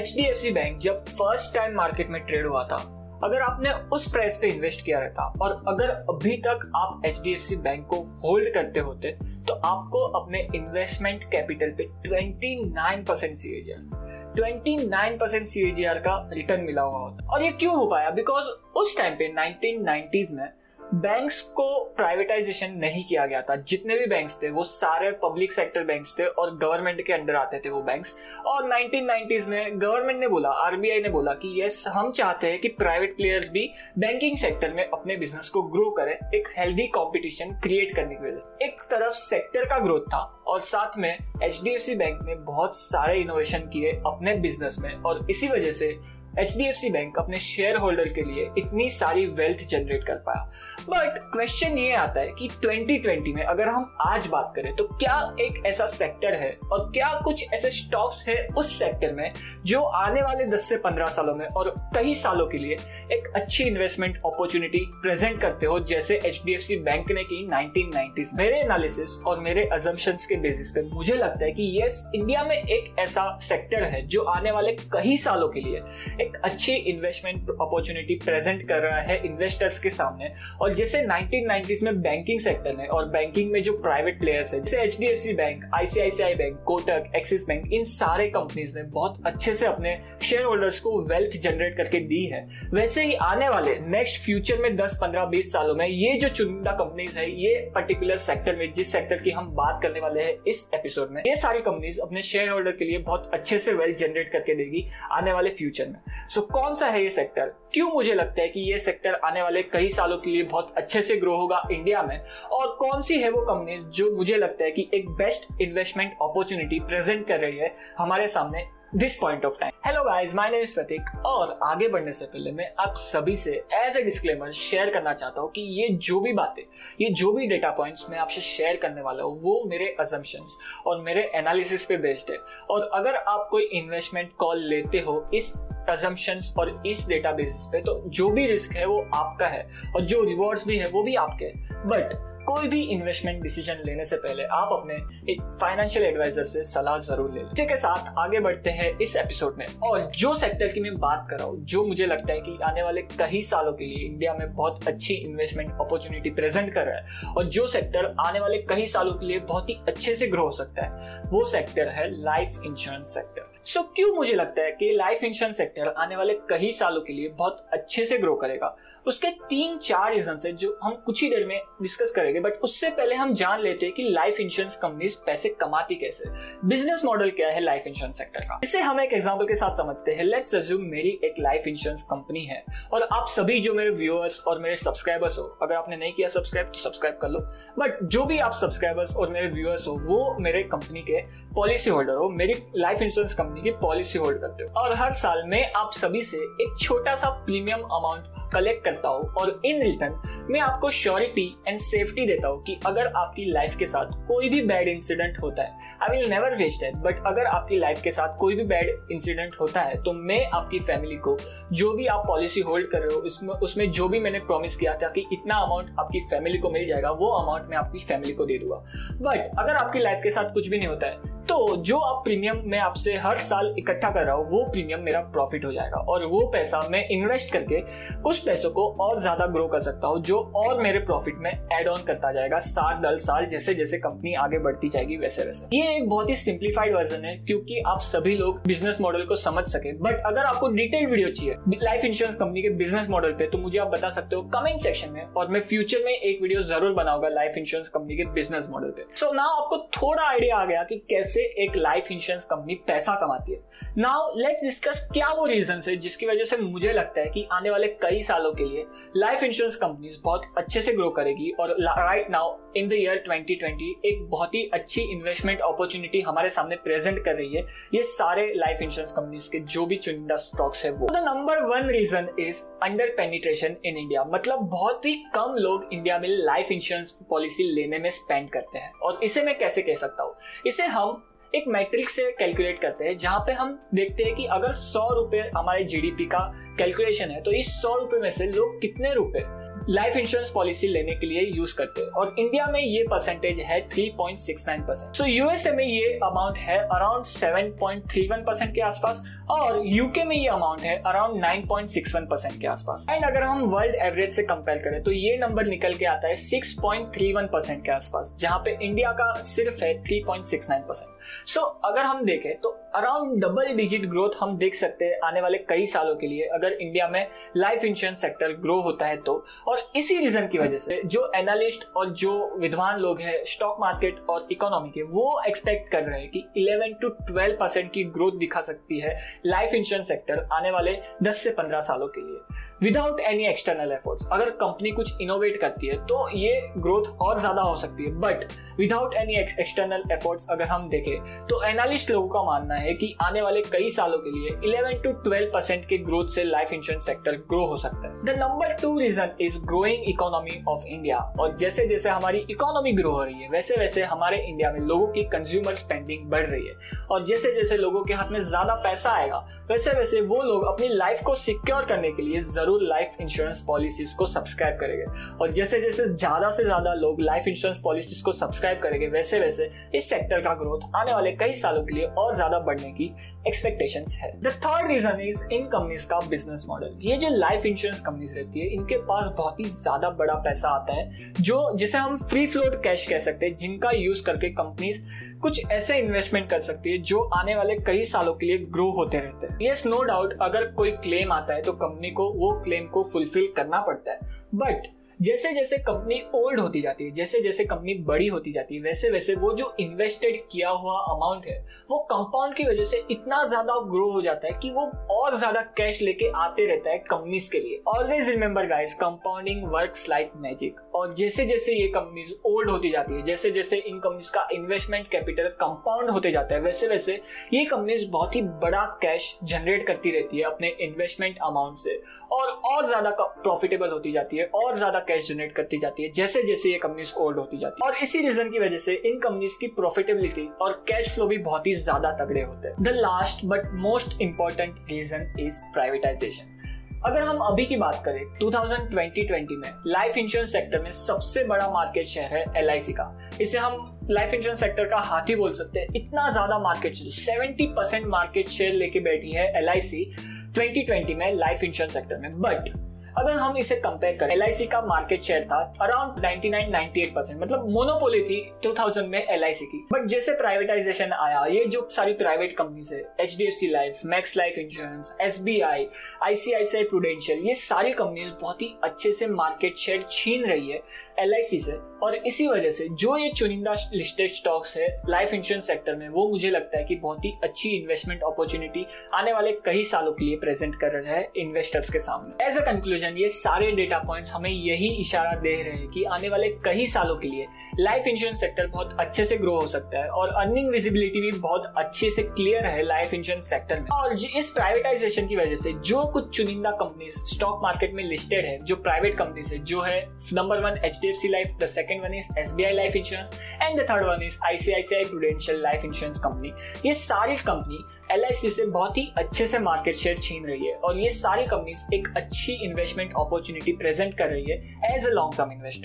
H D F C bank जब first time market में trade हुआ था, अगर आपने उस प्राइस पे इन्वेस्ट किया रहता और अगर अभी तक आप H D F C bank को होल्ड करते होते तो आपको अपने इन्वेस्टमेंट कैपिटल पे 29 परसेंट सी 29 परसेंट सी का रिटर्न मिला हुआ होता। और ये क्यों हो पाया? बिकॉज़ उस टाइम पे 1990s में बैंक्स को प्राइवेटाइजेशन नहीं किया गया था। जितने भी बैंक्स थे, वो सारे पब्लिक सेक्टर बैंक्स थे और गवर्नमेंट के अंडर आते थे वो बैंक्स और 1990s में गवर्नमेंट ने बोला आरबीआई ने बोला कि यस हम चाहते हैं कि प्राइवेट प्लेयर्स भी बैंकिंग सेक्टर में अपने बिज़नेस को ग्रो करें, एक हेल्दी कॉम्पिटिशन क्रिएट करने की वजह से। एक तरफ़ सेक्टर का ग्रोथ था और साथ में एचडीएफसी बैंक ने बहुत सारे इनोवेशन किए अपने बिज़नेस में और इसी वजह से H D F C bank अपने शेयर होल्डर के लिए इतनी सारी वेल्थ जनरेट कर पाया। बट क्वेश्चन ये आता है कि 2020 में अगर हम आज बात करें तो क्या एक ऐसा सेक्टर है और क्या कुछ ऐसे स्टॉक्स है उस सेक्टर में जो आने वाले 10 से 15 सालों में और कई सालों के लिए एक अच्छी इन्वेस्टमेंट अपॉर्चुनिटी प्रेजेंट करते हो, जैसे H D F C bank ने की नाइनटीन मेरे एनालिसिस और मेरे अजम्पन के बेसिस पे मुझे लगता है कि यस इंडिया में एक ऐसा सेक्टर है जो आने वाले कई सालों के लिए एक अच्छी इन्वेस्टमेंट अपॉर्चुनिटी प्रेजेंट कर रहा है इन्वेस्टर्स के सामने। और जैसे 1990s में बैंकिंग सेक्टर में और बैंकिंग में जो प्राइवेट प्लेयर्स है, जैसे H bank ICICI bank Kotak Axis bank इन सारे कंपनीज़ ने बहुत अच्छे से अपने शेयर होल्डर्स को वेल्थ जनरेट करके दी है। वैसे ही आने वाले नेक्स्ट फ्यूचर में 10 15 20 सालों में ये जो चुनिंदा कंपनीज़ है, ये पर्टिकुलर सेक्टर में, जिस सेक्टर की हम बात करने वाले हैं इस एपिसोड में, ये सारी कंपनीज़ अपने शेयर होल्डर के लिए बहुत अच्छे से वेल्थ जनरेट करके देगी आने वाले फ्यूचर में। सो so, कौन सा है ये सेक्टर क्यों मुझे लगता है कि ये सेक्टर आने वाले कई सालों के लिए बहुत अच्छे से ग्रो होगा इंडिया में? और कौन सी है वो कंपनीज़ जो मुझे लगता है कि एक बेस्ट इन्वेस्टमेंट अपॉर्चुनिटी प्रेजेंट कर रही है हमारे सामने this point of time hello guys my name is Prateek और आगे बढ़ने से पहले मैं आप सभी से एज ए डिस्क्लेमर शेयर करना चाहता हूँ कि ये जो भी बातें, ये जो भी डेटा पॉइंट्स मैं आपसे शेयर करने वाला हूँ, वो मेरे अजम्पन्स और मेरे एनालिसिस पे बेस्ड है। और अगर आप कोई इन्वेस्टमेंट कॉल लेते हो इस अजम्पन्स और इस डेटा बेसिस पे तो जो भी रिस्क है वो आपका है और जो रिवॉर्ड्स भी है वो भी आपके बट कोई भी इन्वेस्टमेंट डिसीज़न लेने से पहले आप अपने एक फाइनेंशियल एडवाइजर से सलाह ज़रूर ले इसी के साथ आगे बढ़ते हैं इस एपिसोड में। और जो सेक्टर की मैं बात कर रहा हूँ, जो मुझे लगता है कि आने वाले कई सालों के लिए इंडिया में बहुत अच्छी इन्वेस्टमेंट अपॉर्चुनिटी प्रेजेंट कर रहा है और जो सेक्टर आने वाले कई सालों के लिए बहुत ही अच्छे से ग्रो हो सकता है, वो सेक्टर है लाइफ इंश्योरेंस सेक्टर सो क्यों मुझे लगता है कि लाइफ इंश्योरेंस सेक्टर आने वाले कई सालों के लिए बहुत अच्छे से ग्रो करेगा? उसके तीन चार रीजन है जो हम कुछ ही देर में डिस्कस करेंगे बट उससे पहले हम जान लेते हैं कि लाइफ इंश्योरेंस कंपनीज़ पैसे कमाती कैसे बिज़नेस मॉडल क्या है लाइफ इंश्योरेंस सेक्टर का? इसे हम एक एग्ज़ाम्पल के साथ समझते हैं। लेट्स अज्यूम मेरी एक लाइफ इंश्योरेंस कंपनी है, और आप सभी जो मेरे व्यूअर्स और मेरे सब्सक्राइबर्स हो, अगर आपने नहीं किया सब्सक्राइब तो सब्सक्राइब कर लो। बट जो भी आप सब्सक्राइबर्स और मेरे व्यूअर्स हो, वो मेरे कंपनी के पॉलिसी होल्डर हो, मेरी लाइफ इंश्योरेंस कंपनी की पॉलिसी होल्ड करते हो। और हर साल में आप सभी से एक छोटा सा प्रीमियम अमाउंट कलेक्ट करता हूँ और इन रिटर्न मैं आपको श्योरिटी एंड सेफ्टी देता हूँ कि अगर आपकी लाइफ के साथ कोई भी बैड इंसिडेंट होता है I will never waste it but अगर आपकी लाइफ के साथ कोई भी बैड इंसिडेंट होता है तो मैं आपकी फैमिली को जो भी आप पॉलिसी होल्ड कर रहे हो उसमें उसमें जो भी मैंने प्रॉमिस किया था कि इतना अमाउंट आपकी फैमिली को मिल जाएगा, वो अमाउंट मैं आपकी फैमिली को दे दूँगा। बट अगर आपकी लाइफ के साथ कुछ भी नहीं होता है तो जो आप प्रीमियम मैं आपसे हर साल इकट्ठा कर रहा हूँ वो प्रीमियम मेरा प्रॉफिट हो जाएगा और वो पैसा मैं इन्वेस्ट करके उस पैसों को और ज़्यादा ग्रो कर सकता हूँ जो और मेरे प्रॉफिट में एड ऑन करता जाएगा साल दल साल जैसे जैसे कंपनी आगे बढ़ती जाएगी वैसे वैसे। ये एक बहुत ही सिंप्लीफाइड वर्जन है क्योंकि आप सभी लोग बिज़नेस मॉडल को समझ सके। बट अगर आपको डिटेल वीडियो चाहिए लाइफ इंश्योरेंस कंपनी के बिज़नेस मॉडल पे तो मुझे आप बता सकते हो कमेंट सेक्शन में और मैं फ्यूचर में एक वीडियो ज़रूर बनाऊँगा लाइफ इंश्योरेंस कंपनी के बिज़नेस मॉडल पे। सो so, ना आपको थोड़ा आइडिया आ गया कि कैसे एक लाइफ इंश्योरेंस कंपनी पैसा कमाती है। नाउ लेट्स डिस्कस क्या वो रीजन है जिसकी वजह से मुझे लगता है कि आने वाले कई सालों के लिए लाइफ इंश्योरेंस कंपनीज़ बहुत अच्छे से ग्रो करेगी और right now in the year 2020 एक बहुत ही अच्छी इन्वेस्टमेंट अपॉर्चुनिटी हमारे सामने प्रेजेंट कर रही है ये सारे लाइफ इंश्योरेंस कंपनीज़ के जो भी चुनिंदा स्टॉक्स है वो। The number one reason is under penetration in India मतलब बहुत ही कम लोग इंडिया में लाइफ इंश्योरेंस पॉलिसी लेने में स्पेंड करते हैं। और इसे मैं कैसे कह सकता हूँ? इसे हम एक मैट्रिक्स से कैलकुलेट करते हैं, जहाँ पे हम देखते हैं कि अगर सौ रुपए हमारे जीडीपी का कैलकुलेशन है तो इस सौ रुपए में से लोग कितने रुपए लाइफ इंश्योरेंस पॉलिसी लेने के लिए यूज़ करते हैं। और इंडिया में ये परसेंटेज है 3.69 परसेंट सो यूएसए में ये अमाउंट है अराउंड 7.31 परसेंट के आसपास और यूके में ये अमाउंट है अराउंड 9.61 परसेंट के आसपास। एंड अगर हम वर्ल्ड एवरेज से कंपेयर करें तो ये नंबर निकल के आता है 6.31 परसेंट के आसपास, जहाँ पे इंडिया का सिर्फ़ है 3.69 परसेंट सो अगर हम देखें तो अराउंड डबल डिजिट ग्रोथ हम देख सकते हैं आने वाले कई सालों के लिए। अगर इंडिया में लाइफ इंश्योरेंस सेक्टर ग्रो होता है तो और इसी रीजन की वजह से जो एनालिस्ट और जो विद्वान लोग हैं स्टॉक मार्केट और इकोनॉमी के, वो एक्सपेक्ट कर रहे हैं कि 11 टू 12 परसेंट की ग्रोथ दिखा सकती है लाइफ इंश्योरेंस सेक्टर आने वाले 10 से 15 सालों के लिए। विदाउट एनी एक्सटर्नल एफर्ट्स अगर कंपनी कुछ इनोवेट करती है तो ये ग्रोथ और ज़्यादा हो सकती है। But without any external efforts अगर हम देखें तो एनालिस्ट लोगों का मानना है कि आने वाले कई सालों के लिए 11 टू 12 परसेंट के ग्रोथ से लाइफ इंश्योरेंस सेक्टर ग्रो हो सकता है। The number two reason is growing economy of India और जैसे जैसे हमारी इकोनॉमी ग्रो हो रही है, वैसे वैसे हमारे इंडिया में लोगों की कंज्यूमर स्पेंडिंग बढ़ रही है। और जैसे जैसे लोगों के हाथ में ज़्यादा पैसा आएगा, वैसे वैसे वो लोग अपनी लाइफ को सिक्योर करने के लिए ज़रूर ज़रूर लाइफ इंश्योरेंस पॉलिसीज़ को सब्सक्राइब करेंगे। और जैसे जैसे ज़्यादा से ज़्यादा लोग लाइफ इंश्योरेंस पॉलिसीज़ को सब्सक्राइब करेंगे, वैसे वैसे इस सेक्टर का ग्रोथ आने वाले कई सालों के लिए और ज़्यादा बढ़ने की एक्सपेक्टेशन है। द थर्ड रीजन इज़ इन कंपनीज़ का बिज़नेस मॉडल ये जो लाइफ इंश्योरेंस कंपनीज़ रहती है, इनके पास बहुत ही ज़्यादा बड़ा पैसा आता है, जो जिसे हम फ्री फ्लोट कैश कह सकते हैं, जिनका यूज़ करके कंपनीज़ कुछ ऐसे इन्वेस्टमेंट कर सकती है जो आने वाले कई सालों के लिए ग्रो होते रहते हैं। यस नो डाउट अगर कोई क्लेम आता है तो कंपनी को, वो क्लेम को फुलफिल करना पड़ता है। बट जैसे जैसे कंपनी ओल्ड होती जाती है जैसे जैसे कंपनी बड़ी होती जाती है वैसे वैसे वो जो इन्वेस्टेड किया हुआ अमाउंट है, वो कंपाउंड की वजह से इतना ज़्यादा ग्रो हो जाता है कि वो और ज़्यादा कैश लेके आते रहता है कंपनीज़ के लिए। Always remember guys compounding work like magic और जैसे जैसे ये कंपनीज़ ओल्ड होती जाती है जैसे जैसे इन कंपनीज़ का इन्वेस्टमेंट कैपिटल कंपाउंड होते जाता है वैसे वैसे ये कंपनीज़ बहुत ही बड़ा कैश जनरेट करती रहती है अपने इन्वेस्टमेंट अमाउंट से। और और ज़्यादा प्रॉफिटेबल होती जाती है, और ज़्यादा कैश जनरेट करती जाती है जैसे जैसे ये कंपनीज़ ओल्ड होती जाती है। और इसी रीजन की वजह से इन कंपनीज़ की प्रॉफिटेबिलिटी और कैश फ्लो भी बहुत ही ज़्यादा तगड़े होते हैं। The last but most important reason is privatisation अगर हम अभी की बात करें 2020-20 में लाइफ इंश्योरेंस सेक्टर में सबसे बड़ा मार्केट शेयर है एल का। इसे हम लाइफ इंश्योरेंस सेक्टर का हाथी बोल सकते हैं। इतना ज़्यादा market share seventy percent market share लेके बैठी है एल 2020 में लाइफ इंश्योरेंस सेक्टर में। बट अगर हम इसे कंपेयर करें LIC का मार्केट शेयर था अराउंड 99-98 परसेंट मतलब मोनोपोली थी 2000 में LIC की। बट जैसे प्राइवेटाइजेशन आया, ये जो सारी प्राइवेट कंपनी है H D F C life Max life insurance S B I ICICI Prudential ये सारी कंपनीज़ बहुत ही अच्छे से मार्केट शेयर छीन रही है LIC से। और इसी वजह से जो ये चुनिंदा लिस्टेड स्टॉक्स है लाइफ इंश्योरेंस सेक्टर में, वो मुझे लगता है कि बहुत ही अच्छी इन्वेस्टमेंट अपॉर्चुनिटी आने वाले कई सालों के लिए प्रेजेंट कर रहे है इन्वेस्टर्स के सामने। एज अ कंक्लूजन ये सारे डेटा पॉइंट्स हमें यही इशारा दे रहे हैं कि आने वाले कई सालों के लिए लाइफ इंश्योरेंस सेक्टर बहुत अच्छे से ग्रो हो सकता है और अर्निंग विजिबिलिटी भी बहुत अच्छे से क्लियर है लाइफ इंश्योरेंस सेक्टर में। और इस प्राइवेटाइजेशन की वजह से जो कुछ चुनिंदा कंपनी स्टॉक मार्केट में लिस्टेड है, जो प्राइवेट कंपनी है, जो है number one H D F C life the second one is SBI Life Insurance and the third one is ICICI Prudential life insurance company ये सारी कंपनी एल से बहुत ही अच्छे से मार्केट शेयर छीन रही है और ये सारी कंपनीज़ एक अच्छी इन्वेस्टमेंट अपॉर्चुनिटी प्रेजेंट कर रही है as a long term investor